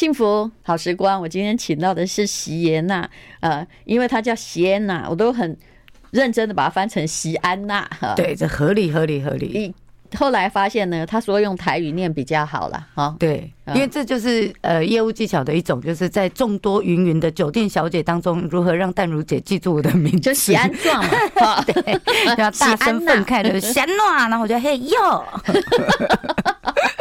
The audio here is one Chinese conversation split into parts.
幸福好时光，我今天请到的是席耶娜，呃，因为她叫席安娜，我都很认真的把它翻成席安娜。对，这合理合理合理。后来发现呢，她说用台语念比较好了，哈。对，因为这就是呃业务技巧的一种，就是在众多云云的酒店小姐当中，如何让淡如姐记住我的名字，就喜安状嘛，对，要大声愤慨的 喜安娜，然后我就嘿哟。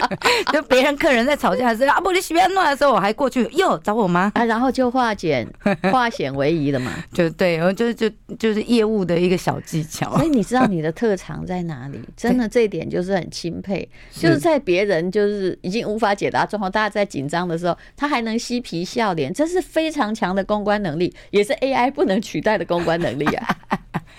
就别人客人在吵架的时候，啊不，你喜欢弄的时候，我还过去哟找我妈？啊，然后就化简化险为夷了嘛。就对，然后就就就是业务的一个小技巧。所以你知道你的特长在哪里？真的这一点就是很钦佩，就是在别人就是已经无法解答状况，大家在紧张的时候，他还能嬉皮笑脸，这是非常强的公关能力，也是 AI 不能取代的公关能力啊。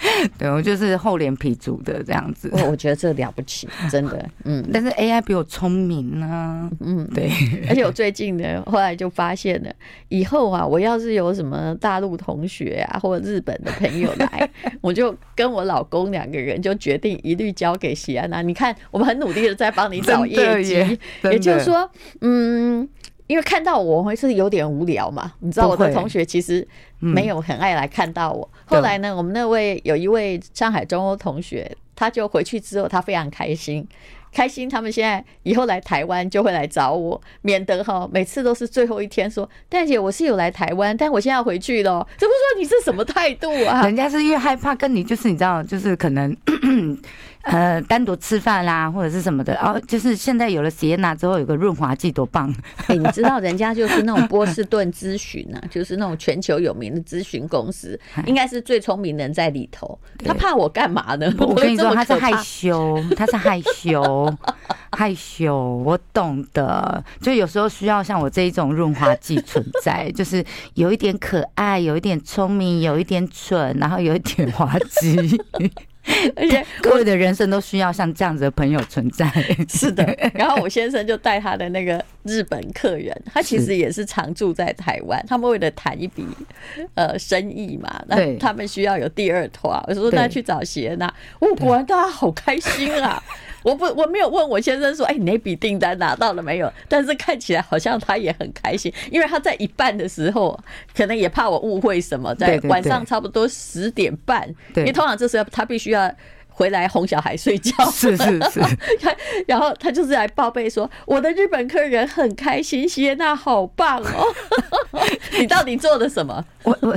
对，我就是厚脸皮族的这样子。我我觉得这了不起，真的。嗯，但是 AI 比我聪明呢、啊。嗯，对。而且我最近呢，后来就发现了，以后啊，我要是有什么大陆同学啊，或者日本的朋友来，我就跟我老公两个人就决定一律交给喜安娜。你看，我们很努力的在帮你找业绩，也就是说，嗯。因为看到我会是有点无聊嘛，你知道我的同学其实没有很爱来看到我。后来呢，我们那位有一位上海中欧同学，他就回去之后他非常开心，开心他们现在以后来台湾就会来找我，免得哈每次都是最后一天说，淡姐我是有来台湾，但我现在要回去了。这不说你是什么态度啊？人家是越害怕跟你就是你知道就是可能。呃，单独吃饭啦，或者是什么的，哦，就是现在有了席耶娜之后，有个润滑剂多棒！哎，你知道人家就是那种波士顿咨询啊，就是那种全球有名的咨询公司，应该是最聪明人在里头。他怕我干嘛呢？我跟你说，他是害羞，他是害羞，害羞。我懂的，就有时候需要像我这一种润滑剂存在，就是有一点可爱，有一点聪明，有一点蠢，然后有一点滑稽。而且 各位的人生都需要像这样子的朋友存在。是的，然后我先生就带他的那个日本客人，他其实也是常住在台湾。他们为了谈一笔呃生意嘛，那他们需要有第二托。我说那去找席恩娜，哦，果然大家好开心啊！我不我没有问我先生说，哎，你那笔订单拿到了没有？但是看起来好像他也很开心，因为他在一半的时候，可能也怕我误会什么，在晚上差不多十点半，因为通常这时候他必须要。回来哄小孩睡觉，是 是是，然后他就是来报备说，我的日本客人很开心，席耶娜好棒哦。你到底做了什么？我我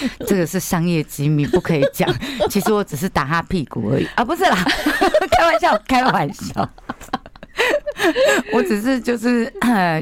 这个是商业机密，不可以讲。其实我只是打他屁股而已啊，不是啦，开玩笑，开玩笑。我只是就是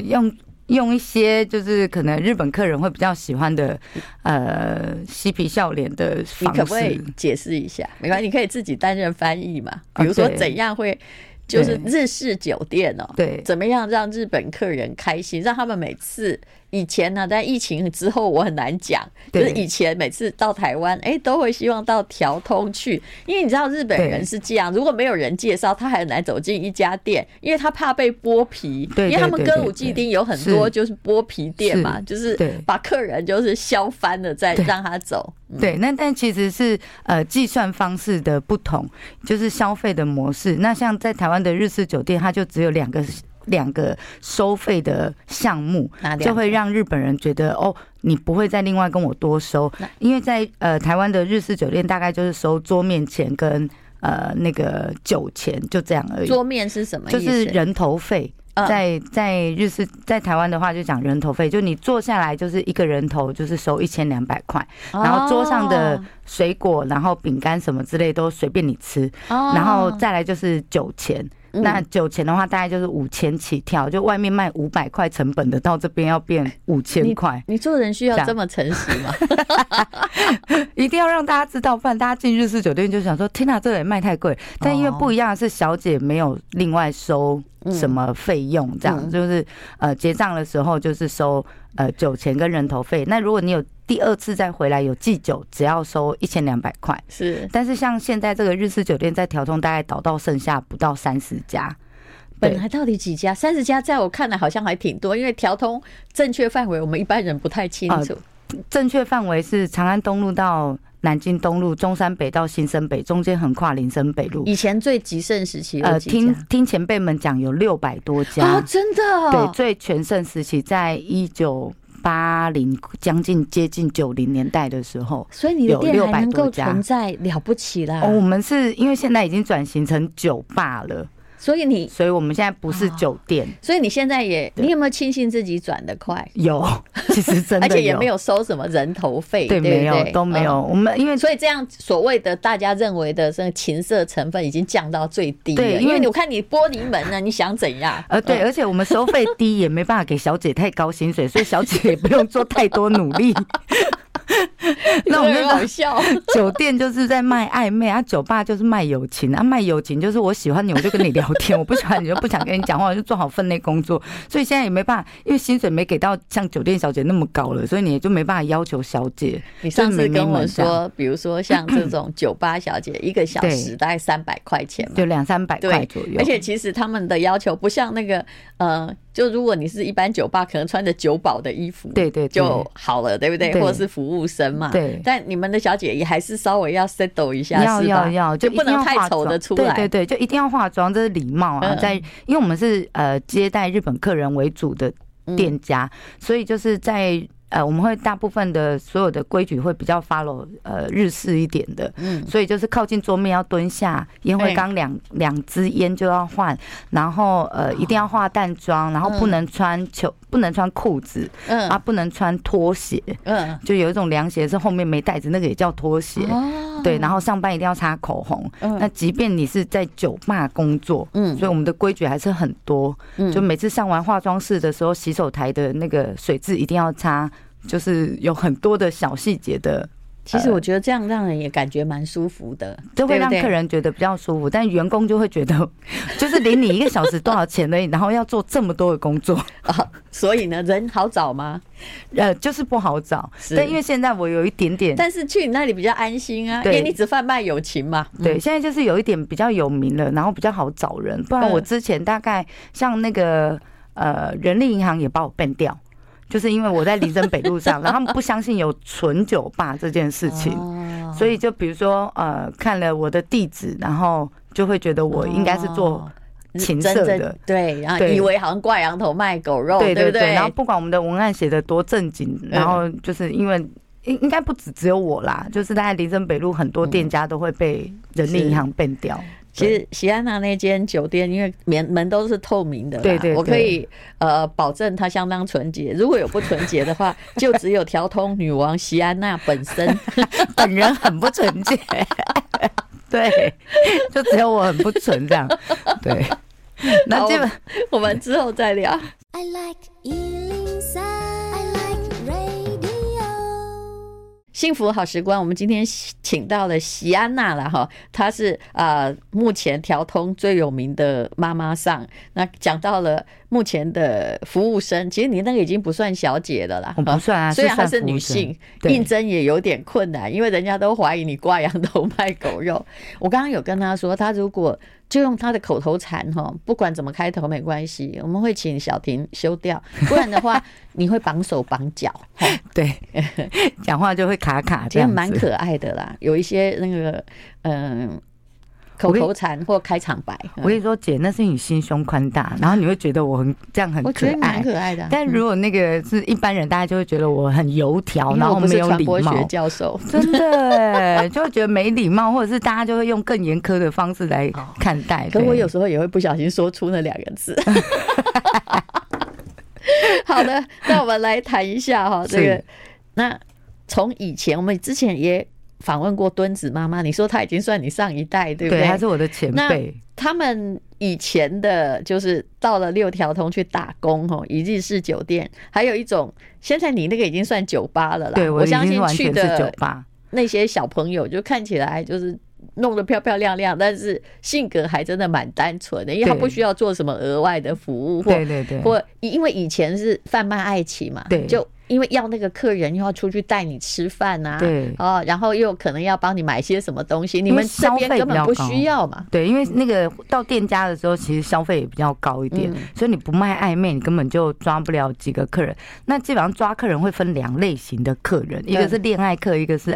用。用一些就是可能日本客人会比较喜欢的，呃，嬉皮笑脸的方式。你可不可以解释一下？没关系，你可以自己担任翻译嘛。比如说怎样会，就是日式酒店哦，对，怎么样让日本客人开心，让他们每次。以前呢，在疫情之后，我很难讲。就是以前每次到台湾，哎，都会希望到调通去，因为你知道日本人是这样，如果没有人介绍，他很难走进一家店，因为他怕被剥皮。因为他们歌舞伎町有很多就是剥皮店嘛，就是把客人就是削翻了再让他走。对，那但其实是呃计算方式的不同，就是消费的模式。那像在台湾的日式酒店，它就只有两个。两个收费的项目，就会让日本人觉得哦，你不会再另外跟我多收，因为在呃台湾的日式酒店大概就是收桌面钱跟呃那个酒钱，就这样而已。桌面是什么？就是人头费，在在日式在台湾的话就讲人头费，就你坐下来就是一个人头就是收一千两百块，然后桌上的水果，然后饼干什么之类都随便你吃，然后再来就是酒钱。那酒钱的话，大概就是五千起跳，就外面卖五百块成本的，到这边要变五千块。你做人需要这么诚实吗？一定要让大家知道，不然大家进日式酒店就想说：天哪，这个也卖太贵。但因为不一样的是，小姐没有另外收什么费用，这样就是呃结账的时候就是收呃酒钱跟人头费。那如果你有第二次再回来有祭酒，只要收一千两百块。是，但是像现在这个日式酒店在条通大概倒到剩下不到三十家，本来到底几家？三十家，在我看来好像还挺多，因为调通正确范围我们一般人不太清楚。正确范围是长安东路到南京东路，中山北到新生北，中间横跨林森北路。以前最极盛时期，呃，听听前辈们讲有六百多家哦，真的，对，最全盛时期在一九八零将近接近九零年代的时候，所以你的店还能够存在，了不起啦。哦，我们是因为现在已经转型成酒吧了。所以你，所以我们现在不是酒店，所以你现在也，你有没有庆幸自己转的快？有，其实真的，而且也没有收什么人头费，对，没有，都没有。我们因为所以这样所谓的大家认为的这个情色成分已经降到最低了。对，因为我看你玻璃门呢，你想怎样？呃，对，而且我们收费低，也没办法给小姐太高薪水，所以小姐也不用做太多努力。那我们好笑，酒店就是在卖暧昧啊，酒吧就是卖友情啊，卖友情就是我喜欢你，我就跟你聊天；我不喜欢你，就不想跟你讲话，我就做好分内工作。所以现在也没办法，因为薪水没给到像酒店小姐那么高了，所以你也就没办法要求小姐。你上次跟我说，比如说像这 种酒吧小姐，一个小时大概三百块钱嘛，就两三百块左右。而且其实他们的要求不像那个呃。就如果你是一般酒吧，可能穿着酒保的衣服，对对就好了，对不对？或者是服务生嘛，对。但你们的小姐也还是稍微要 settle 一下，要要要，就不能太丑的出来，对对对，就一定要化妆，这是礼貌啊。在，因为我们是呃接待日本客人为主的店家，所以就是在。呃，我们会大部分的所有的规矩会比较 follow 呃日式一点的，嗯，所以就是靠近桌面要蹲下，烟灰缸两两支烟就要换，然后呃一定要化淡妆，然后不能穿球，不能穿裤子，嗯。啊，不能穿拖鞋，嗯，就有一种凉鞋是后面没带子，那个也叫拖鞋，对，然后上班一定要擦口红，那即便你是在酒吧工作，嗯，所以我们的规矩还是很多，就每次上完化妆室的时候，洗手台的那个水渍一定要擦。就是有很多的小细节的，其实我觉得这样让人也感觉蛮舒服的，就会让客人觉得比较舒服，但员工就会觉得，就是领你一个小时多少钱而已，然后要做这么多的工作 啊，所以呢，人好找吗？呃，就是不好找，但因为现在我有一点点，但是去你那里比较安心啊，因为你只贩卖友情嘛。对，现在就是有一点比较有名了，然后比较好找人，不然我之前大概像那个呃人力银行也把我 ban 掉。就是因为我在林森北路上，然后他们不相信有纯酒吧这件事情，所以就比如说呃，看了我的地址，然后就会觉得我应该是做情色的，对，然后以为好像挂羊头卖狗肉，对对对，然后不管我们的文案写的多正经，然后就是因为应应该不止只有我啦，就是在林森北路很多店家都会被人力银行 ban 掉。其实喜安娜那间酒店，因为门门都是透明的，对对，我可以呃保证它相当纯洁。如果有不纯洁的话，就只有调通女王席安娜本身 本人很不纯洁，对，就只有我很不纯这样，对。那这本我们之后再聊。幸福好时光，我们今天请到了席安娜了哈，她是啊目前调通最有名的妈妈上。那讲到了目前的服务生，其实你那个已经不算小姐了啦，不算啊，虽然她是女性，应征也有点困难，因为人家都怀疑你挂羊头卖狗肉。我刚刚有跟她说，她如果就用他的口头禅哈，不管怎么开头没关系，我们会请小婷修掉，不然的话 你会绑手绑脚。对，讲话就会卡卡，这样蛮可爱的啦。有一些那个嗯。口头禅或开场白，我跟你说，姐，那是你心胸宽大，然后你会觉得我很这样很可爱，蛮可爱的。但如果那个是一般人，大家就会觉得我很油条，然后没有礼貌。教授真的就会觉得没礼貌，或者是大家就会用更严苛的方式来看待。可我有时候也会不小心说出那两个字。好的，那我们来谈一下哈，这个那从以前我们之前也。访问过墩子妈妈，你说她已经算你上一代，对不对？对，她是我的前辈。他们以前的，就是到了六条通去打工，哦，一日式酒店，还有一种，现在你那个已经算酒吧了啦。对，我相信去的酒吧那些小朋友，就看起来就是弄得漂漂亮亮，但是性格还真的蛮单纯的，因为他不需要做什么额外的服务，或对对对，或因为以前是贩卖爱情嘛，对，就。因为要那个客人又要出去带你吃饭呐，对哦，然后又可能要帮你买些什么东西，你们这边根本不需要嘛。对，因为那个到店家的时候，其实消费也比较高一点，所以你不卖暧昧，你根本就抓不了几个客人。那基本上抓客人会分两类型的客人，一个是恋爱客，一个是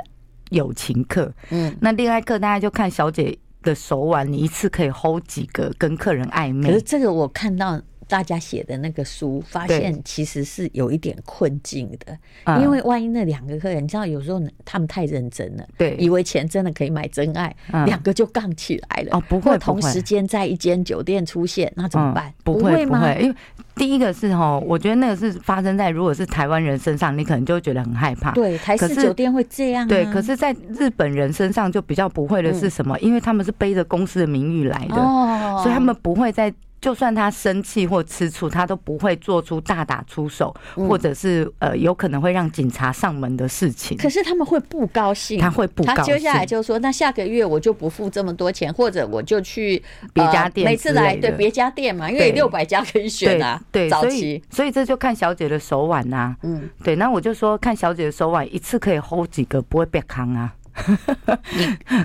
友情客。嗯，那恋爱客大家就看小姐的手腕，你一次可以 hold 几个跟客人暧昧。可是这个我看到。大家写的那个书，发现其实是有一点困境的，因为万一那两个客人，你知道，有时候他们太认真了，对，以为钱真的可以买真爱，两个就杠起来了。哦，不会，同时间在一间酒店出现，那怎么办？不会，不会，因为第一个是哈，我觉得那个是发生在如果是台湾人身上，你可能就会觉得很害怕。对，台式酒店会这样。对，可是在日本人身上就比较不会的是什么？因为他们是背着公司的名誉来的，所以他们不会在。就算他生气或吃醋，他都不会做出大打出手，或者是呃有可能会让警察上门的事情。可是他们会不高兴，他会不高兴。他接下来就说：“那下个月我就不付这么多钱，或者我就去别家店。”每次来对别家店嘛，因为六百家可以选啊。对，所以所以这就看小姐的手腕呐。嗯，对。那我就说看小姐的手腕，一次可以 hold 几个，不会被坑啊。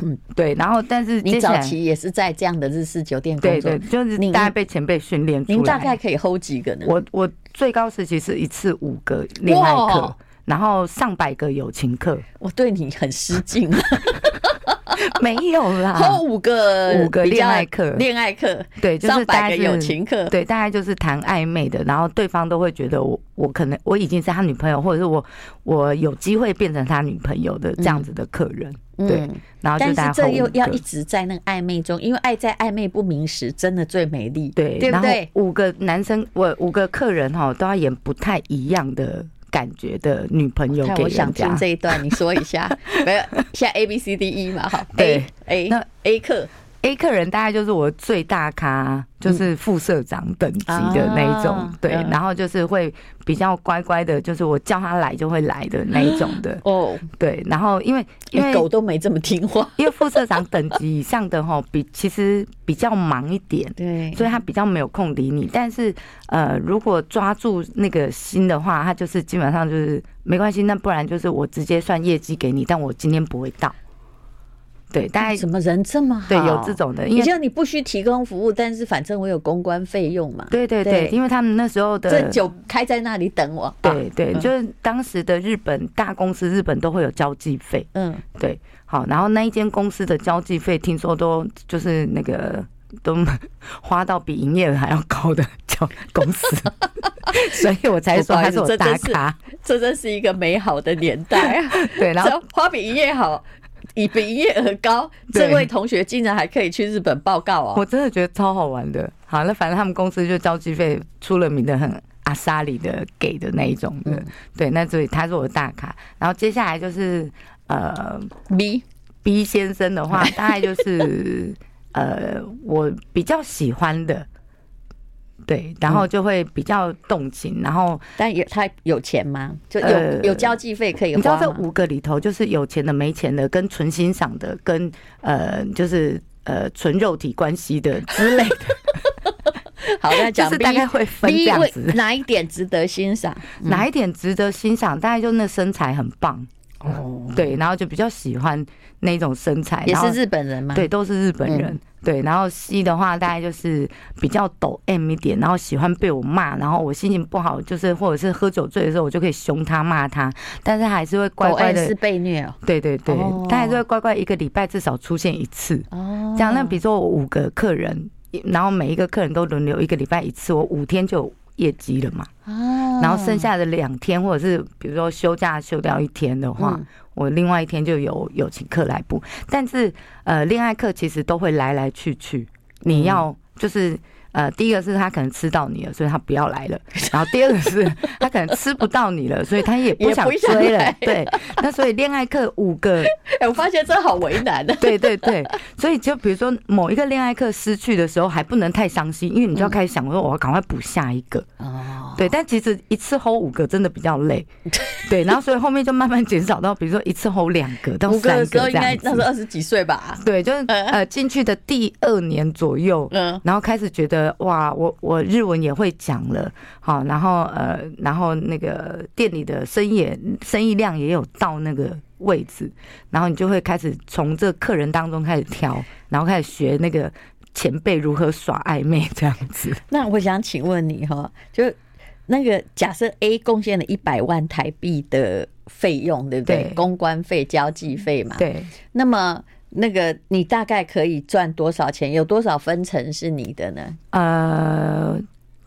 嗯，对，然后但是你早期也是在这样的日式酒店工作，对对，就是大概被前辈训练出来。您大概可以 hold 几个呢？我我最高时期是一次五个恋爱课，然后上百个友情课。我对你很失敬。没有啦，后五个五个恋爱课，恋爱课对，就是大概友情客，对，大概就是谈暧昧的，然后对方都会觉得我我可能我已经是他女朋友，或者是我我有机会变成他女朋友的这样子的客人，对，然后就大家但是这又要一直在那个暧昧中，因为爱在暧昧不明时真的最美丽，对，对不对？五个男生，我五个客人哈都要演不太一样的。感觉的女朋友，我想听这一段，你说一下。没有，现在 A B C D E 嘛，好。对 A 那 A 客 A 客人大概就是我最大咖。就是副社长等级的那一种，对，然后就是会比较乖乖的，就是我叫他来就会来的那一种的哦，对，然后因为因为狗都没这么听话，因为副社长等级以上的吼，比其实比较忙一点，对，所以他比较没有空理你。但是呃，如果抓住那个心的话，他就是基本上就是没关系，那不然就是我直接算业绩给你，但我今天不会到。对，大概什么人这么好？对，有这种的，因为你不需提供服务，但是反正我有公关费用嘛。对对对，因为他们那时候的这酒开在那里等我。对对，就是当时的日本大公司，日本都会有交际费。嗯，对，好，然后那一间公司的交际费，听说都就是那个都花到比营业额还要高的交公司，所以我才说他是我大咖。这真是一个美好的年代啊！对，然后花比营业好。以比营业额高，这位同学竟然还可以去日本报告哦！我真的觉得超好玩的。好，那反正他们公司就交际费出了名的很阿莎里的给的那一种的。对，那所以他是我的大咖。然后接下来就是呃 B B 先生的话，大概就是呃我比较喜欢的。对，然后就会比较动情，然后但有他有钱吗？就有有交际费可以花。你知道这五个里头，就是有钱的、没钱的、跟纯欣赏的、跟呃，就是呃纯肉体关系的之类的。好，那 讲是大概会分这样子。哪一点值得欣赏？哪一点值得欣赏？大概就那身材很棒哦，对，然后就比较喜欢那种身材。也是日本人吗？对，都是日本人。对，然后 C 的话大概就是比较抖 M 一点，然后喜欢被我骂，然后我心情不好，就是或者是喝酒醉的时候，我就可以凶他骂他，但是还是会乖乖的。是被虐哦。对对对，他还是会乖乖一个礼拜至少出现一次。哦。这样，那比如说我五个客人，然后每一个客人都轮流一个礼拜一次，我五天就有业绩了嘛。哦。然后剩下的两天，或者是比如说休假休掉一天的话。我另外一天就有有请客来补，但是呃，恋爱课其实都会来来去去。你要就是呃，第一个是他可能吃到你了，所以他不要来了。然后第二个是他可能吃不到你了，所以他也不想 追了。对，那所以恋爱课五个，哎，我发现这好为难的。对对对，所以就比如说某一个恋爱课失去的时候，还不能太伤心，因为你就要开始想说，我要赶快补下一个。哦，对，但其实一次 hold 五个真的比较累。对，然后所以后面就慢慢减少到，比如说一次 hold 两个到三个这样子。应该那时候二十几岁吧？对，就是呃进去的第二年左右，嗯，然后开始觉得哇，我我日文也会讲了，好，然后呃，然后那个店里的生意生意量也有到那个位置，然后你就会开始从这客人当中开始挑，然后开始学那个前辈如何耍暧昧这样子。那我想请问你哈，就那个假设 A 贡献了一百万台币的费用，对不对？对，公关费、交际费嘛。对，那么。那个你大概可以赚多少钱？有多少分成是你的呢？呃，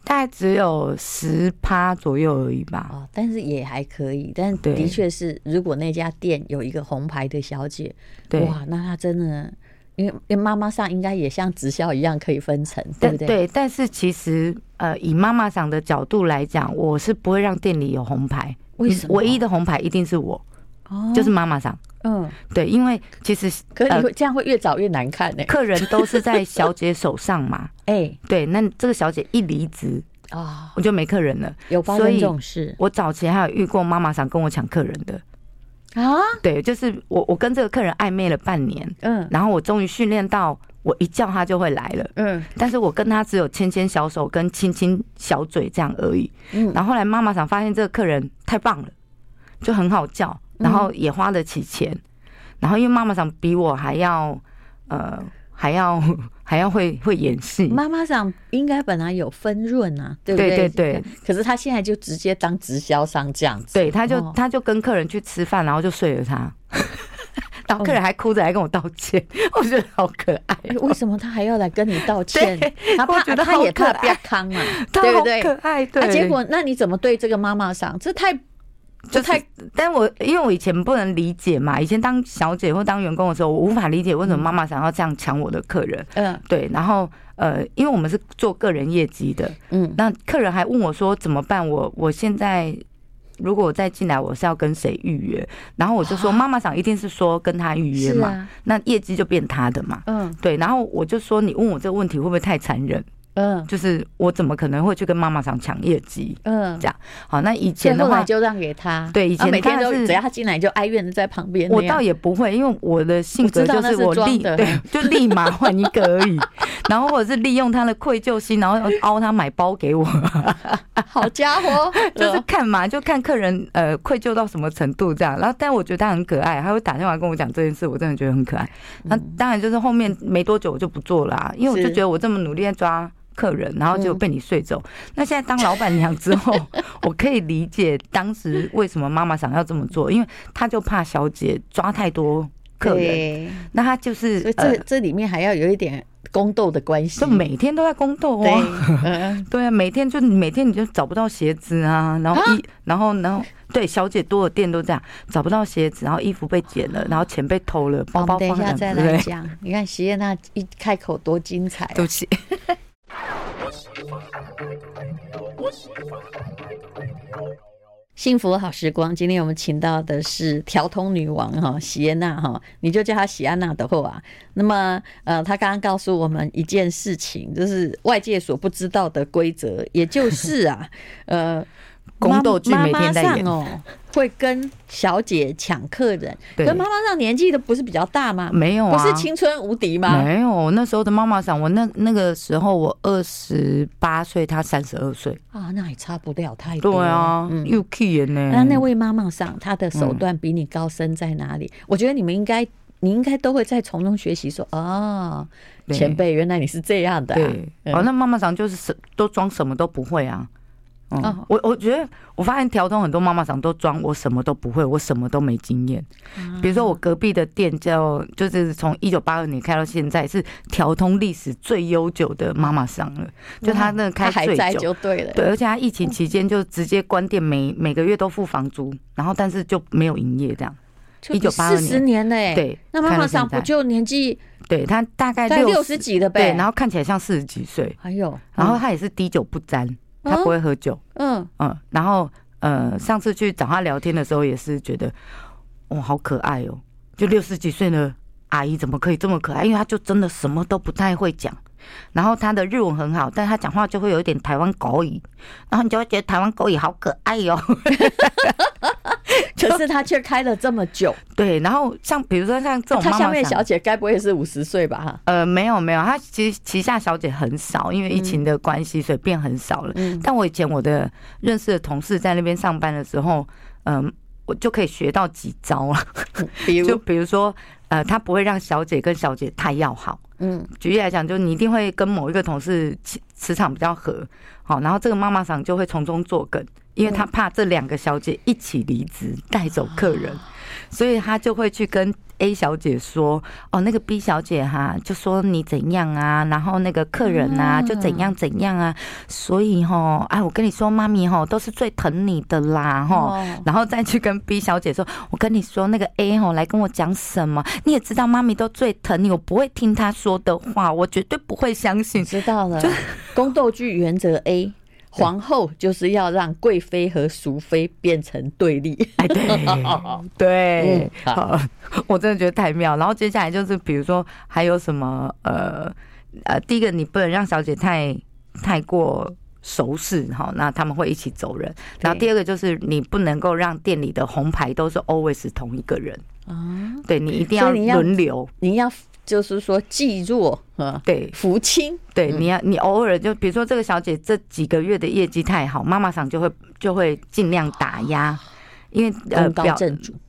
大概只有十趴左右而已吧。哦，但是也还可以。但的确是，如果那家店有一个红牌的小姐，对哇，那她真的，因为因为妈妈上应该也像直销一样可以分成，对不对？对。但是其实，呃，以妈妈上的角度来讲，我是不会让店里有红牌。为什么？唯一的红牌一定是我，哦，就是妈妈桑。嗯，对，因为其实可是你会这样会越找越难看呢。客人都是在小姐手上嘛，哎，对，那这个小姐一离职啊，我就没客人了。有发生这种事？我早前还有遇过妈妈想跟我抢客人的啊。对，就是我我跟这个客人暧昧了半年，嗯，然后我终于训练到我一叫他就会来了，嗯，但是我跟他只有牵牵小手跟亲亲小嘴这样而已，嗯，然后后来妈妈想发现这个客人太棒了，就很好叫。然后也花得起钱，嗯、然后因为妈妈桑比我还要，呃，还要还要会会演戏。妈妈桑应该本来有分润啊，对不对？对对对。可是他现在就直接当直销商这样子。对，他就他就跟客人去吃饭，然后就睡了他。然后客人还哭着来跟我道歉，我觉得好可爱。为什么他还要来跟你道歉？他怕他也怕不要康啊，对不对？可爱。对。结果那你怎么对这个妈妈桑？这太。就太，但我因为我以前不能理解嘛，以前当小姐或当员工的时候，我无法理解为什么妈妈想要这样抢我的客人。嗯，对，然后呃，因为我们是做个人业绩的，嗯，那客人还问我说怎么办？我我现在如果我再进来，我是要跟谁预约？然后我就说妈妈想一定是说跟他预约嘛，那业绩就变他的嘛。嗯，对，然后我就说你问我这个问题会不会太残忍？嗯，就是我怎么可能会去跟妈妈厂抢业绩？嗯，这样好。那以前的话就让给他，对，以前每天都只要他进来就哀怨的在旁边。我倒也不会，因为我的性格就是我立对，就立马换一个而已。然后或者是利用他的愧疚心，然后凹他买包给我。好家伙，就是看嘛，就看客人呃愧疚到什么程度这样。然后，但我觉得他很可爱，他会打电话跟我讲这件事，我真的觉得很可爱。那当然就是后面没多久我就不做了，因为我就觉得我这么努力在抓。客人，然后就被你睡走。嗯、那现在当老板娘之后，我可以理解当时为什么妈妈想要这么做，因为她就怕小姐抓太多客人。那她就是，所以这这里面还要有一点宫斗的关系，就每天都在宫斗哦。对，对啊，每天就每天你就找不到鞋子啊，然后衣，然后然后对，小姐多的店都这样，找不到鞋子，然后衣服被剪了，然后钱被偷了，包包等一下再来讲。你看席耶娜一开口多精彩，对不起。幸福好时光，今天我们请到的是调通女王哈，喜安娜哈，你就叫她喜安娜的话。那么呃，她刚刚告诉我们一件事情，就是外界所不知道的规则，也就是啊，呃。宫斗剧每天在演哦，会跟小姐抢客人。对，可妈妈上年纪的不是比较大吗？没有啊，不是青春无敌吗？没有，那时候的妈妈桑，我那那个时候我二十八岁，她三十二岁啊，那也差不了太多。对啊，又气人呢。那那位妈妈桑，她的手段比你高深在哪里？嗯、我觉得你们应该，你应该都会在从中学习，说哦，前辈，原来你是这样的、啊。对，嗯、哦，那妈妈桑就是什都装什么都不会啊。嗯，我我觉得我发现调通很多妈妈桑都装我什么都不会，我什么都没经验。比如说我隔壁的店叫，就是从一九八二年开到现在，是调通历史最悠久的妈妈桑了。就他那个开最久，对了，对，而且他疫情期间就直接关店，每每个月都付房租，然后但是就没有营业这样。一九八二年，四十年嘞。对，那妈妈桑不就年纪？对他大概六十几了呗，对，然后看起来像四十几岁。还有，然后他也是滴酒不沾，他不会喝酒。嗯嗯，然后呃，上次去找他聊天的时候，也是觉得哇，好可爱哦！就六十几岁的阿姨怎么可以这么可爱？因为他就真的什么都不太会讲。然后他的日文很好，但是他讲话就会有一点台湾狗语，然后你就会觉得台湾狗语好可爱哟。可是他却开了这么久，对。然后像比如说像这种他下面小姐该不会是五十岁吧？哈，呃，没有没有，他其实旗下小姐很少，因为疫情的关系，所以变很少了。但我以前我的认识的同事在那边上班的时候，嗯，我就可以学到几招了。比如，就比如说，呃，他不会让小姐跟小姐太要好。嗯，举例来讲，就你一定会跟某一个同事磁磁场比较合，好，然后这个妈妈桑就会从中作梗，因为她怕这两个小姐一起离职带走客人，所以他就会去跟。A 小姐说：“哦，那个 B 小姐哈，就说你怎样啊，然后那个客人啊，就怎样怎样啊，所以哈，哎，我跟你说，妈咪哈都是最疼你的啦哈，然后再去跟 B 小姐说，我跟你说，那个 A 哈来跟我讲什么，你也知道，妈咪都最疼你，我不会听她说的话，我绝对不会相信。知道了，宫斗剧原则 A。”皇后就是要让贵妃和淑妃变成对立，哎，对。对，好，我真的觉得太妙。然后接下来就是，比如说还有什么，呃呃，第一个你不能让小姐太太过熟识哈，那他们会一起走人。然后第二个就是你不能够让店里的红牌都是 always 同一个人。啊，对，你一定要轮流，你要。就是说，济弱啊，对，扶清，对，你要你偶尔就比如说这个小姐这几个月的业绩太好，妈妈桑就会就会尽量打压，因为呃表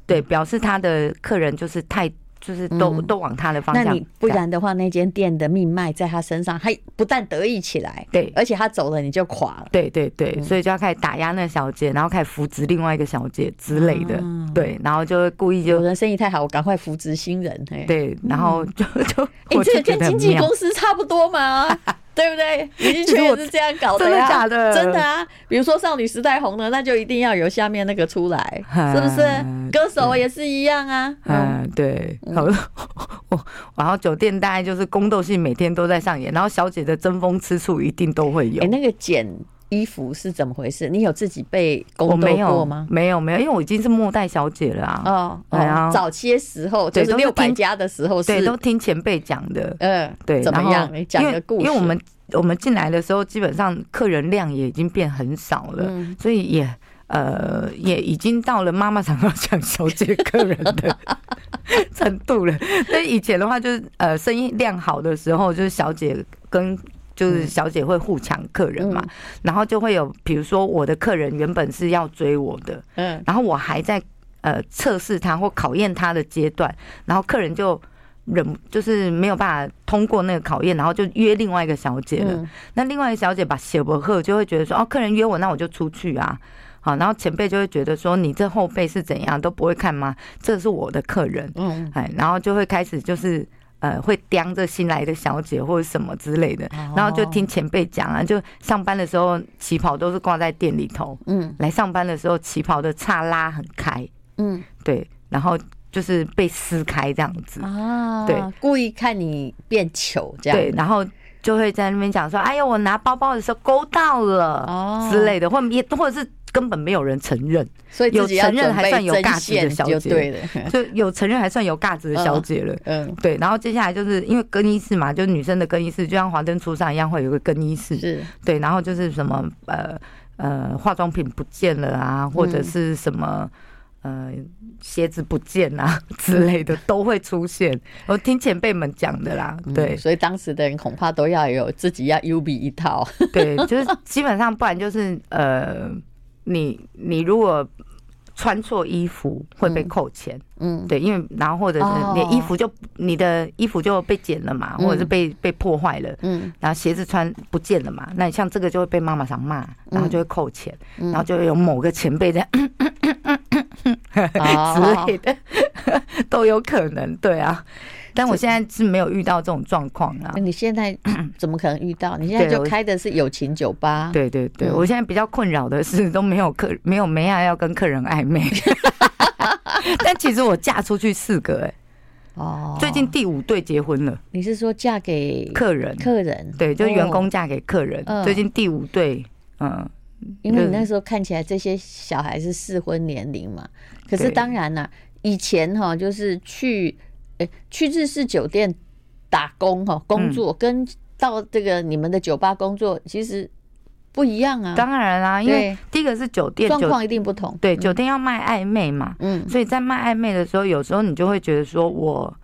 对表示她的客人就是太。就是都、嗯、都往他的方向，那你不然的话，那间店的命脉在他身上，他不但得意起来，对，而且他走了你就垮了，对对对，所以就要开始打压那个小姐，然后开始扶植另外一个小姐之类的，嗯、对，然后就会故意就有人生意太好，我赶快扶植新人，对，然后就就哎，欸、这个跟经纪公司差不多嘛。对不对？演艺圈也是这样搞的呀，真的假的？真的啊！比如说少女时代红了，那就一定要有下面那个出来，是不是？歌手也是一样啊。嗯，对。好，我然后酒店大概就是宫斗戏，每天都在上演，然后小姐的争风吃醋一定都会有。哎，那个剪衣服是怎么回事？你有自己被宫斗过吗？没有，没有，因为我已经是末代小姐了啊。哦，对啊。早些时候就是六百家的时候，对，都听前辈讲的。嗯，对。怎么样？你讲个故事。因为我们。我们进来的时候，基本上客人量也已经变很少了，嗯、所以也呃也已经到了妈妈想要讲小姐客人的 程度了。但以前的话，就是呃生意量好的时候，就是小姐跟就是小姐会互抢客人嘛，嗯、然后就会有比如说我的客人原本是要追我的，嗯，然后我还在呃测试他或考验他的阶段，然后客人就。忍就是没有办法通过那个考验，然后就约另外一个小姐了。嗯、那另外一个小姐把写博客就会觉得说，哦，客人约我，那我就出去啊。好，然后前辈就会觉得说，你这后辈是怎样都不会看吗？这是我的客人，嗯，哎，然后就会开始就是呃，会盯着新来的小姐或者什么之类的，然后就听前辈讲啊，就上班的时候旗袍都是挂在店里头，嗯，来上班的时候旗袍的叉拉很开，嗯，对，然后。就是被撕开这样子。啊，对，故意看你变糗这样，对，然后就会在那边讲说，哎呀，我拿包包的时候勾到了哦。之类的，或也或者是根本没有人承认，所以有承认还算有价值的小姐，对的，就有承认还算有价值的小姐了，嗯，对，然后接下来就是因为更衣室嘛，就是女生的更衣室，就像华灯初上一样，会有个更衣室，是对，然后就是什么呃呃化妆品不见了啊，或者是什么。呃，鞋子不见啊 之类的都会出现，我听前辈们讲的啦。对、嗯，所以当时的人恐怕都要有自己要 U B 一套。对，就是基本上，不然就是呃，你你如果穿错衣服会被扣钱。嗯，对，因为然后或者是你的衣服就、哦、你的衣服就被剪了嘛，或者是被被破坏了。嗯，然后鞋子穿不见了嘛，那你像这个就会被妈妈桑骂，然后就会扣钱，嗯、然后就会有某个前辈在。之类的 都有可能，对啊。但我现在是没有遇到这种状况啊。你现在 怎么可能遇到？你现在就开的是友情酒吧。对对对，我现在比较困扰的是都没有客，没有没爱要跟客人暧昧。但其实我嫁出去四个哎、欸。哦，最近第五对结婚了。你是说嫁给客人？客人对，就员工嫁给客人。哦、最近第五对，嗯，因为你那时候看起来这些小孩是适婚年龄嘛。可是当然啦，以前哈就是去，欸、去日式酒店打工哈工作，跟到这个你们的酒吧工作，其实。不一样啊，当然啦，因为第一个是酒店状况一定不同。对，酒店要卖暧昧嘛，嗯，所以在卖暧昧的时候，有时候你就会觉得说，我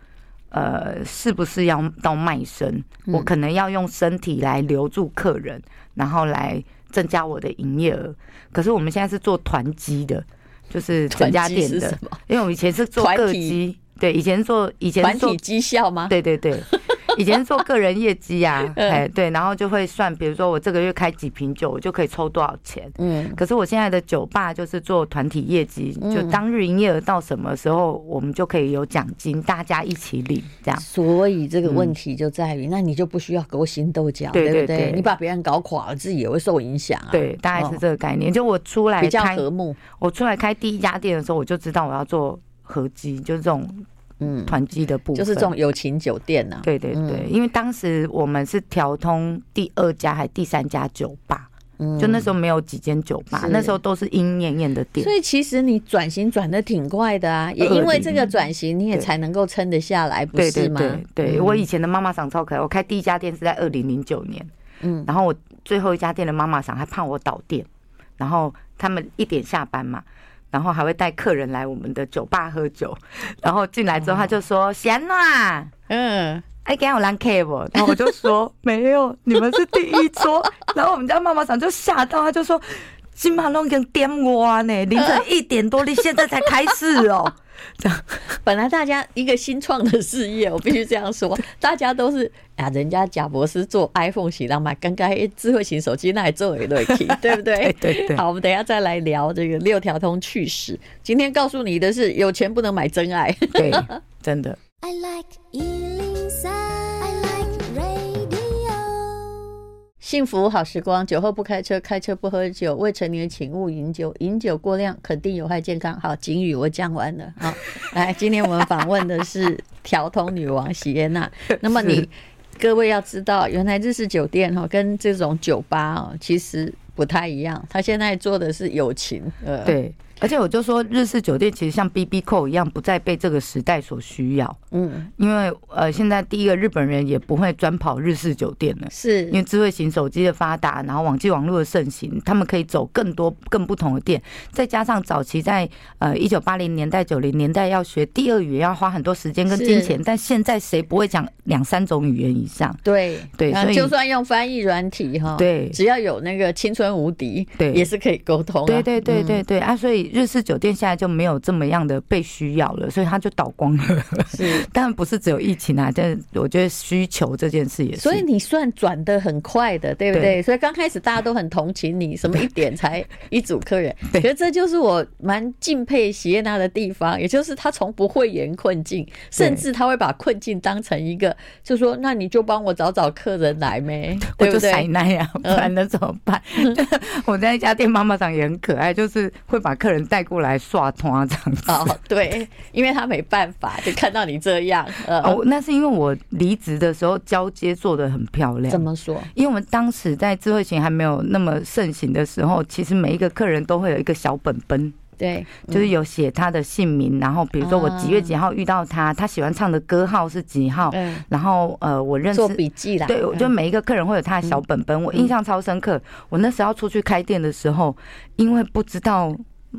呃是不是要到卖身？我可能要用身体来留住客人，然后来增加我的营业额。可是我们现在是做团机的，就是整家店的，因为我们以前是做个机，对，以前做以前做体绩效吗？对对对。以前做个人业绩啊，哎对，然后就会算，比如说我这个月开几瓶酒，我就可以抽多少钱。嗯，可是我现在的酒吧就是做团体业绩，就当日营业额到什么时候，我们就可以有奖金，大家一起领这样。所以这个问题就在于，那你就不需要勾心斗角，对不对？你把别人搞垮了，自己也会受影响啊。对，大概是这个概念。就我出来比较和睦，我出来开第一家店的时候，我就知道我要做合机，就是这种。嗯，团机的部分就是这种友情酒店呐、啊。对对对，因为当时我们是调通第二家还第三家酒吧，嗯，就那时候没有几间酒吧，那时候都是莺莺燕燕的店。所以其实你转型转的挺快的啊，也因为这个转型，你也才能够撑得下来，不是吗？对对对，对，我以前的妈妈桑超可爱，我开第一家店是在二零零九年，嗯，然后我最后一家店的妈妈桑还怕我倒店，然后他们一点下班嘛。然后还会带客人来我们的酒吧喝酒，然后进来之后他就说：“贤娜，嗯，哎，给我蓝 K 不？”然后我就说：“没有，你们是第一桌。”然后我们家妈妈长就吓到，他就说：“金马龙已经点我呢，凌晨一点多，你现在才开始哦。”这样，本来大家一个新创的事业，我必须这样说，大家都是啊，人家贾博士做 iPhone 型浪买，刚刚智慧型手机那还做一对 key，对不对？对对对。好，我们等一下再来聊这个六条通趣事。今天告诉你的是，有钱不能买真爱。对，真的。I like 幸福好时光，酒后不开车，开车不喝酒，未成年请勿饮酒，饮酒过量肯定有害健康。好，警语我讲完了。好，来，今天我们访问的是调通女王喜耶娜。那么你各位要知道，原来日式酒店哈跟这种酒吧哦，其实不太一样。他现在做的是友情，呃，对。而且我就说，日式酒店其实像 BB Call 一样，不再被这个时代所需要。嗯，因为呃，现在第一个日本人也不会专跑日式酒店了，是因为智慧型手机的发达，然后网际网络的盛行，他们可以走更多更不同的店。再加上早期在呃一九八零年代、九零年代要学第二语言要花很多时间跟金钱，但现在谁不会讲两三种语言以上？对对，所以就算用翻译软体哈，对，只要有那个青春无敌，对，也是可以沟通。对对对对对啊，所以。日式酒店现在就没有这么样的被需要了，所以它就倒光了。是，当然不是只有疫情啊，但我觉得需求这件事也是。所以你算转的很快的，对不对？对，所以刚开始大家都很同情你，什么一点才一组客人。对，可是这就是我蛮敬佩席耶娜的地方，也就是他从不会言困境，甚至他会把困境当成一个，就说那你就帮我找找客人来没？对不对？我就那样，不然能怎么办？嗯、我在一家店妈妈长也很可爱，就是会把客人。带过来刷团这样子哦，对，因为他没办法，就看到你这样。哦，那是因为我离职的时候交接做的很漂亮。怎么说？因为我们当时在智慧型还没有那么盛行的时候，其实每一个客人都会有一个小本本，对，就是有写他的姓名，然后比如说我几月几号遇到他，他喜欢唱的歌号是几号，然后呃，我认识做笔记啦。对，我就每一个客人会有他的小本本，我印象超深刻。我那时候要出去开店的时候，因为不知道。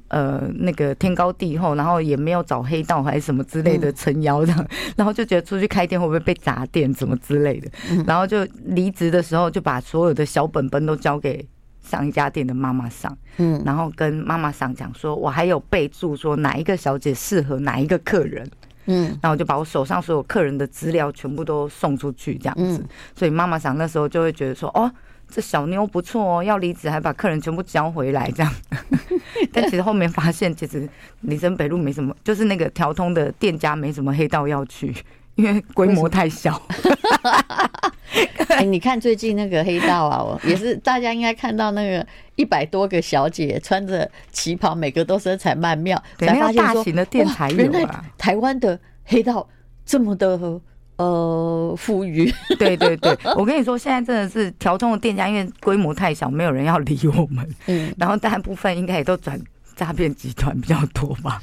呃，那个天高地厚，然后也没有找黑道还是什么之类的撑腰的，然后就觉得出去开店会不会被砸店，什么之类的，然后就离职的时候就把所有的小本本都交给上一家店的妈妈上，嗯，然后跟妈妈上讲说，我还有备注说哪一个小姐适合哪一个客人，嗯，然后我就把我手上所有客人的资料全部都送出去，这样子，所以妈妈上那时候就会觉得说，哦。这小妞不错哦，要离职还把客人全部交回来这样，但其实后面发现，其实林森北路没什么，就是那个条通的店家没什么黑道要去，因为规模太小。哎，你看最近那个黑道啊，我也是大家应该看到那个一百多个小姐穿着旗袍，每个都身材曼妙，才发现说，大型的店才有啊，原来台湾的黑道这么的。呃，富裕，对对对，我跟你说，现在真的是调通的店家，因为规模太小，没有人要理我们。嗯，然后大部分应该也都转诈骗集团比较多吧？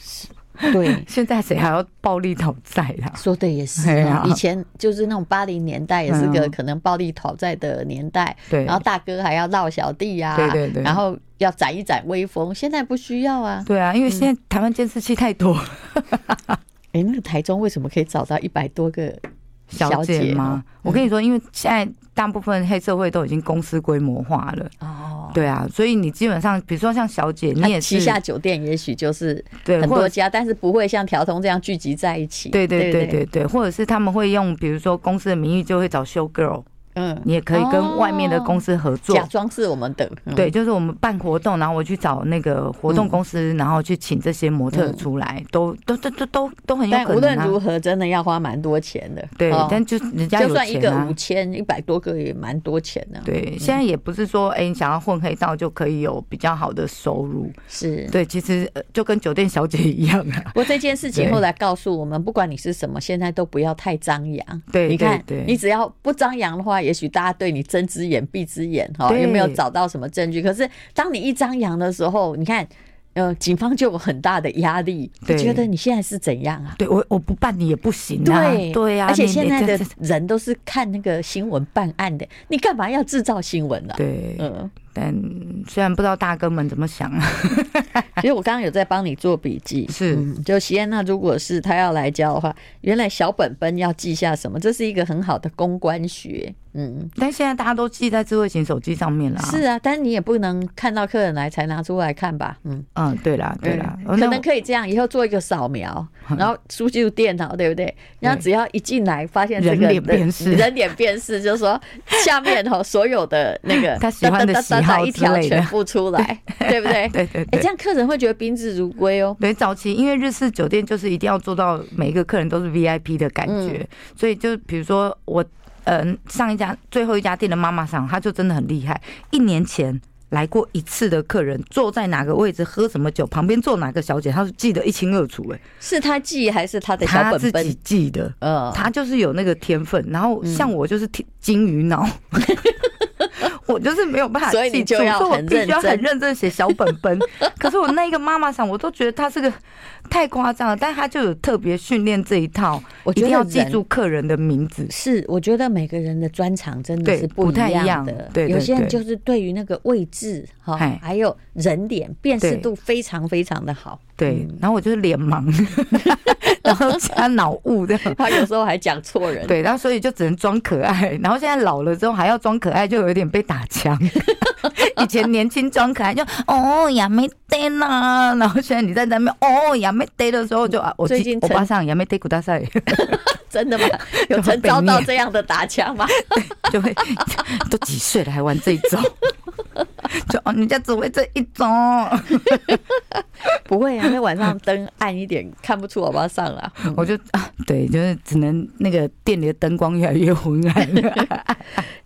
对，现在谁还要暴力讨债啦？说的也是啊，以前就是那种八零年代，也是个可能暴力讨债的年代。对，然后大哥还要闹小弟呀，对对对，然后要展一展威风。现在不需要啊。对啊，因为现在台湾监视器太多。哎，那个台中为什么可以找到一百多个？小姐吗？我跟你说，因为现在大部分黑社会都已经公司规模化了。哦，对啊，所以你基本上，比如说像小姐，你也是旗下酒店，也许就是对很多家，但是不会像条通这样聚集在一起。对对对对对，或者是他们会用，比如说公司的名义，就会找 show girl。嗯，你也可以跟外面的公司合作，假装是我们的。对，就是我们办活动，然后我去找那个活动公司，然后去请这些模特出来，都都都都都都很有可能。但无论如何，真的要花蛮多钱的。对，但就人家就算一个五千一百多个也蛮多钱的。对，现在也不是说哎，你想要混黑道就可以有比较好的收入。是对，其实就跟酒店小姐一样啊。不过这件事情后来告诉我们，不管你是什么，现在都不要太张扬。对，你看，你只要不张扬的话，也许大家对你。睁只眼闭只眼，哈，有没有找到什么证据？可是当你一张扬的时候，你看，呃，警方就有很大的压力，你觉得你现在是怎样啊？对我，我不办你也不行啊。对对呀，而且现在的人都是看那个新闻办案的，你干嘛要制造新闻呢？对，嗯。但虽然不知道大哥们怎么想啊，其实我刚刚有在帮你做笔记，是、嗯、就席安娜，如果是她要来教的话，原来小本本要记下什么，这是一个很好的公关学。嗯，但现在大家都记在智慧型手机上面了。是啊，但是你也不能看到客人来才拿出来看吧？嗯。嗯，对啦对啦，可能可以这样，以后做一个扫描，然后输入电脑，对不对？然后只要一进来发现这个人脸辨识，人脸辨识，就是说下面哈所有的那个他喜欢的喜好一条全部出来，对不对？对对，哎，这样客人会觉得宾至如归哦。对，早期因为日式酒店就是一定要做到每一个客人都是 VIP 的感觉，所以就比如说我。嗯，上一家最后一家店的妈妈桑，她就真的很厉害。一年前来过一次的客人，坐在哪个位置，喝什么酒，旁边坐哪个小姐，她是记得一清二楚。哎，是他记还是他的小本本？她自己记得。嗯，他就是有那个天分。然后像我就是金鱼脑。我就是没有办法记住，所以你就要很认真，要很认真写小本本。可是我那一个妈妈想，我都觉得她是个太夸张了，但她就有特别训练这一套，我一定要记住客人的名字。是，我觉得每个人的专长真的是不太一样的。对，有些人就是对于那个位置哈，还有人脸辨识度非常非常的好。对，然后我就是脸盲，然后加脑雾的，他有时候还讲错人。对，然后所以就只能装可爱，然后现在老了之后还要装可爱，就有点被打枪。以前年轻装可爱就哦呀没得啦，然后现在你在那边哦呀没得的时候就啊，我最近我巴上也没得古大赛，真的吗？有曾遭到这样的打枪吗？就会都几岁了还玩这一招？就哦，人家只会这一种，不会啊？那晚上灯暗一点，看不出我巴上了。我就啊，对，就是只能那个店里的灯光越来越昏暗。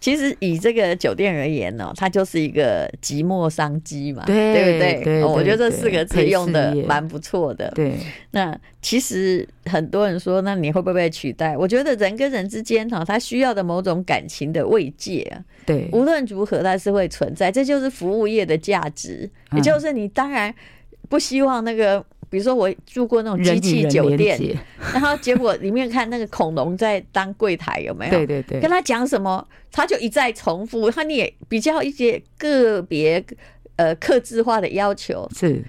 其实以这个酒店而言呢，它就是一个寂寞商机嘛，对不对？对，我觉得这四个字用的蛮不错的。对，那其实很多人说，那你会不会被取代？我觉得人跟人之间哈，他需要的某种感情的慰藉啊，对，无论如何，它是会存在。这就是服务业的价值，也就是你当然不希望那个，比如说我住过那种机器酒店，然后结果里面看那个恐龙在当柜台有没有？对对对，跟他讲什么，他就一再重复，他你也比较一些个别呃克制化的要求，是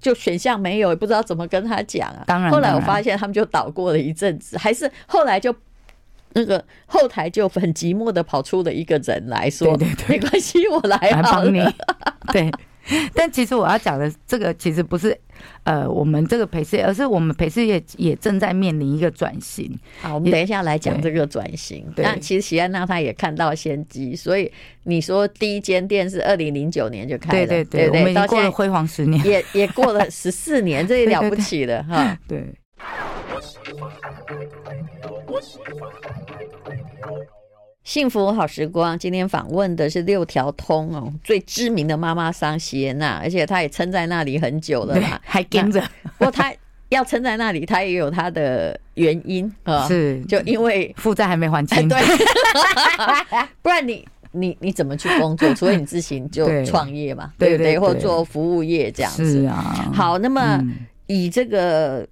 就选项没有，也不知道怎么跟他讲啊。当然，后来我发现他们就倒过了一阵子，还是后来就。那个后台就很寂寞的跑出了一个人来说：“对对对，没关系，我来来帮你。”对，但其实我要讲的这个其实不是呃我们这个陪侍业，而是我们陪侍业也正在面临一个转型。好，我们等一下来讲这个转型。那其实喜安娜她也看到先机，所以你说第一间店是二零零九年就开了，对对对，我们已经过了辉煌十年，也也过了十四年，这也了不起了 哈。对。幸福好时光今天访问的是六条通哦，最知名的妈妈桑席耶娜，而且她也撑在那里很久了嘛，还跟着。不过她要撑在那里，她也有她的原因啊，是就因为负债还没还清，对，不然你你你怎么去工作？除非你自行就创业嘛，对不对？或做服务业这样子。是啊。好，那么以这个。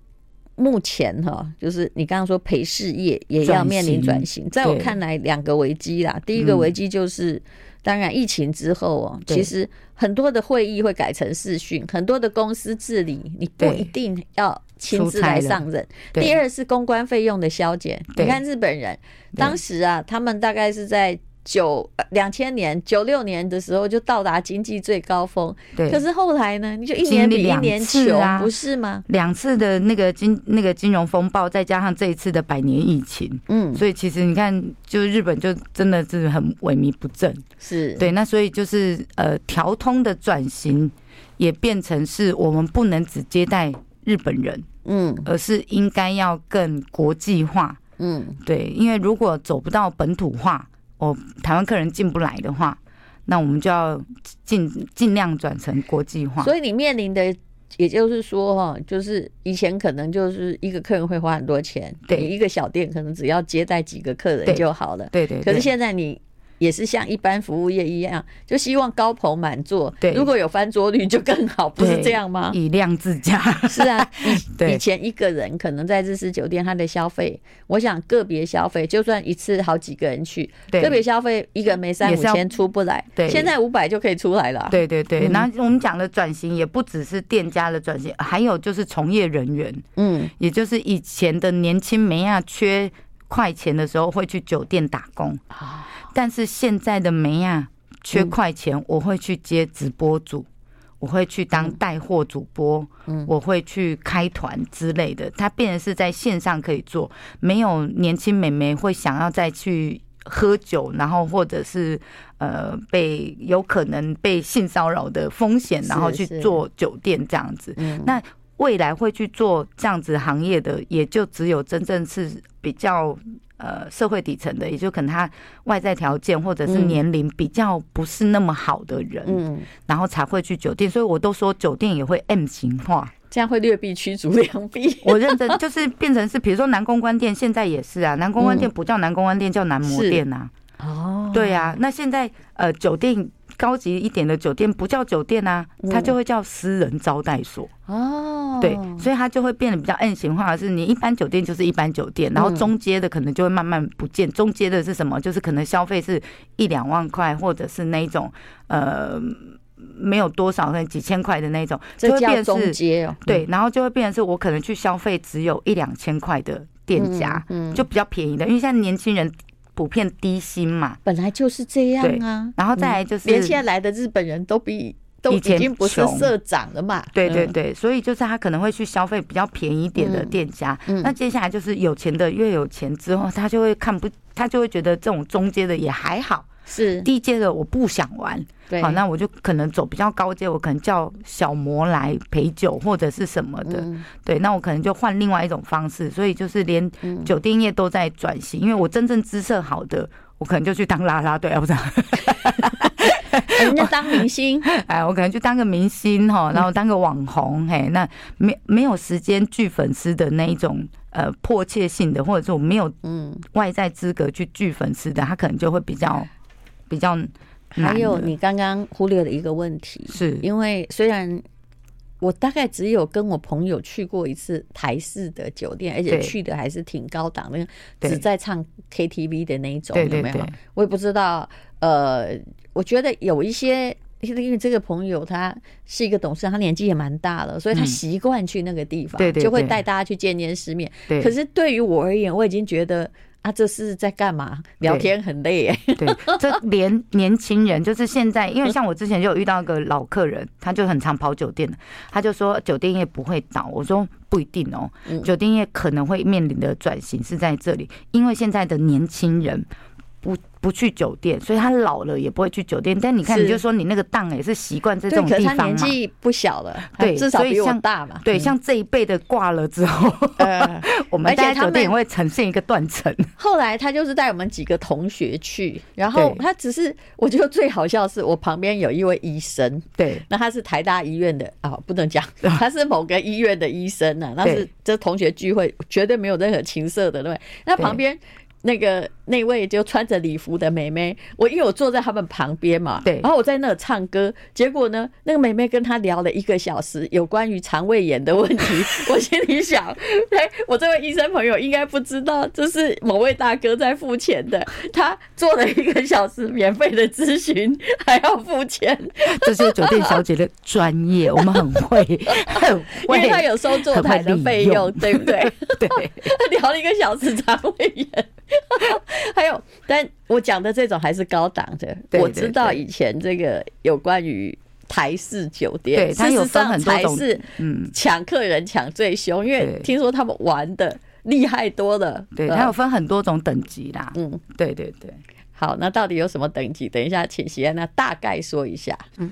目前哈，就是你刚刚说陪事业也要面临转型，在我看来，两个危机啦。第一个危机就是，当然疫情之后哦，其实很多的会议会改成视讯，很多的公司治理你不一定要亲自来上任。第二是公关费用的削减，你看日本人当时啊，他们大概是在。九两千年九六年的时候就到达经济最高峰，对。可是后来呢，你就一年比一年穷，不是吗？两次的那个金那个金融风暴，再加上这一次的百年疫情，嗯，所以其实你看，就日本就真的是很萎靡不振，是对。那所以就是呃，调通的转型也变成是我们不能只接待日本人，嗯，而是应该要更国际化，嗯，对，因为如果走不到本土化。我台湾客人进不来的话，那我们就要尽尽量转成国际化。所以你面临的，也就是说哈，就是以前可能就是一个客人会花很多钱，对，一个小店可能只要接待几个客人就好了，对对。可是现在你。也是像一般服务业一样，就希望高朋满座。对，如果有翻桌率就更好，不是这样吗？以量自价。是啊，以以前一个人可能在日式酒店，他的消费，我想个别消费，就算一次好几个人去，个别消费一个人没三五千出不来。对，现在五百就可以出来了。对对对，那我们讲的转型也不只是店家的转型，还有就是从业人员。嗯，也就是以前的年轻没亚缺快钱的时候会去酒店打工啊。但是现在的梅呀缺快钱，我会去接直播主，我会去当带货主播，我会去开团之类的。它变成是在线上可以做，没有年轻美眉会想要再去喝酒，然后或者是呃被有可能被性骚扰的风险，然后去做酒店这样子。那未来会去做这样子行业的，也就只有真正是比较。呃，社会底层的，也就可能他外在条件或者是年龄比较不是那么好的人，嗯，然后才会去酒店，所以我都说酒店也会 M 型化，这样会劣币驱逐良币。我认真就是变成是，比如说南公关店现在也是啊，南公关店不叫南公关店，叫男模店呐。哦，对啊，那现在呃酒店。高级一点的酒店不叫酒店啊，它就会叫私人招待所。哦，对，所以它就会变得比较 M 型化，是你一般酒店就是一般酒店，然后中阶的可能就会慢慢不见。中阶的是什么？就是可能消费是一两万块，或者是那种呃没有多少，可能几千块的那种，就会变成中阶哦。对，然后就会变成是我可能去消费只有一两千块的店家，嗯，就比较便宜的，因为现在年轻人。普遍低薪嘛，本来就是这样啊。然后再来就是，连现在来的日本人都比都已经不是社长了嘛。对对对，所以就是他可能会去消费比较便宜点的店家。那接下来就是有钱的越有钱之后，他就会看不，他就会觉得这种中间的也还好。是。低阶的我不想玩，对，好，那我就可能走比较高阶，我可能叫小魔来陪酒或者是什么的，嗯、对，那我可能就换另外一种方式，所以就是连酒店业都在转型，因为我真正姿色好的，我可能就去当啦啦队啊，不是，人家当明星，哎，我可能就当个明星哈，然后当个网红，嘿，那没没有时间聚粉丝的那一种呃迫切性的，或者是我没有嗯。外在资格去聚粉丝的，他可能就会比较。比较，还有你刚刚忽略了一个问题，是因为虽然我大概只有跟我朋友去过一次台式的酒店，而且去的还是挺高档的，只在唱 KTV 的那一种，有没有？我也不知道。呃，我觉得有一些，因为这个朋友他是一个董事，他年纪也蛮大了，所以他习惯去那个地方对，就会带大家去见见世面。可是对于我而言，我已经觉得。啊，这是在干嘛？聊天很累哎。对，这连 年轻人就是现在，因为像我之前就有遇到一个老客人，他就很常跑酒店，他就说酒店业不会倒。我说不一定哦，酒店业可能会面临的转型是在这里，因为现在的年轻人不不去酒店，所以他老了也不会去酒店。但你看，你就说你那个档也是习惯在这种地方嘛。他年纪不小了，对，至少比我大嘛。对，像这一辈的挂了之后，我们在酒店也会呈现一个断层。后来他就是带我们几个同学去，然后他只是我觉得最好笑是我旁边有一位医生，对，那他是台大医院的啊，不能讲，他是某个医院的医生呢。那是这同学聚会绝对没有任何情色的，对。那旁边。那个那位就穿着礼服的妹妹，我因为我坐在他们旁边嘛，对，然后我在那唱歌，结果呢，那个妹妹跟他聊了一个小时有关于肠胃炎的问题，我心里想，哎，我这位医生朋友应该不知道这是某位大哥在付钱的，他做了一个小时免费的咨询还要付钱，这是酒店小姐的专业，我们很会，很会，因为他有收坐台的费用，对不对？对，他聊了一个小时肠胃炎。还有，但我讲的这种还是高档的。我知道以前这个有关于台式酒店，对，它有分很多种，是嗯，抢客人抢最凶，因为听说他们玩的厉害多了。对，它有分很多种等级啦。嗯，对对对。好，那到底有什么等级？等一下，请喜安娜大概说一下。嗯。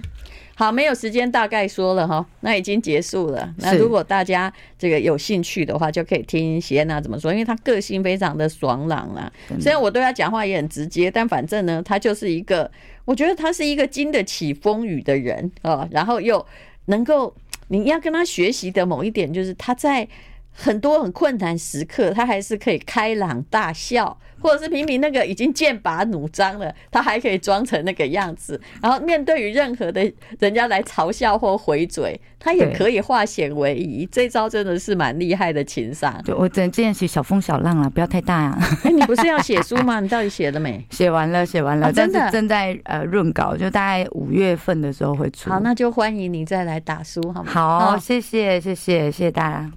好，没有时间大概说了哈，那已经结束了。那如果大家这个有兴趣的话，就可以听喜安娜怎么说，因为她个性非常的爽朗啦。虽然我对她讲话也很直接，但反正呢，她就是一个，我觉得她是一个经得起风雨的人啊。然后又能够，你要跟她学习的某一点就是，她在很多很困难时刻，他还是可以开朗大笑。或者是明明那个已经剑拔弩张了，他还可以装成那个样子，然后面对于任何的人家来嘲笑或回嘴，他也可以化险为夷。这招真的是蛮厉害的情商。就我只能建议写小风小浪啊，不要太大呀。哎，你不是要写书吗？你到底写了没？写完了，写完了，真的正在呃润稿，就大概五月份的时候会出。好，那就欢迎你再来打书，好吗？好，谢谢，谢谢，谢谢大家。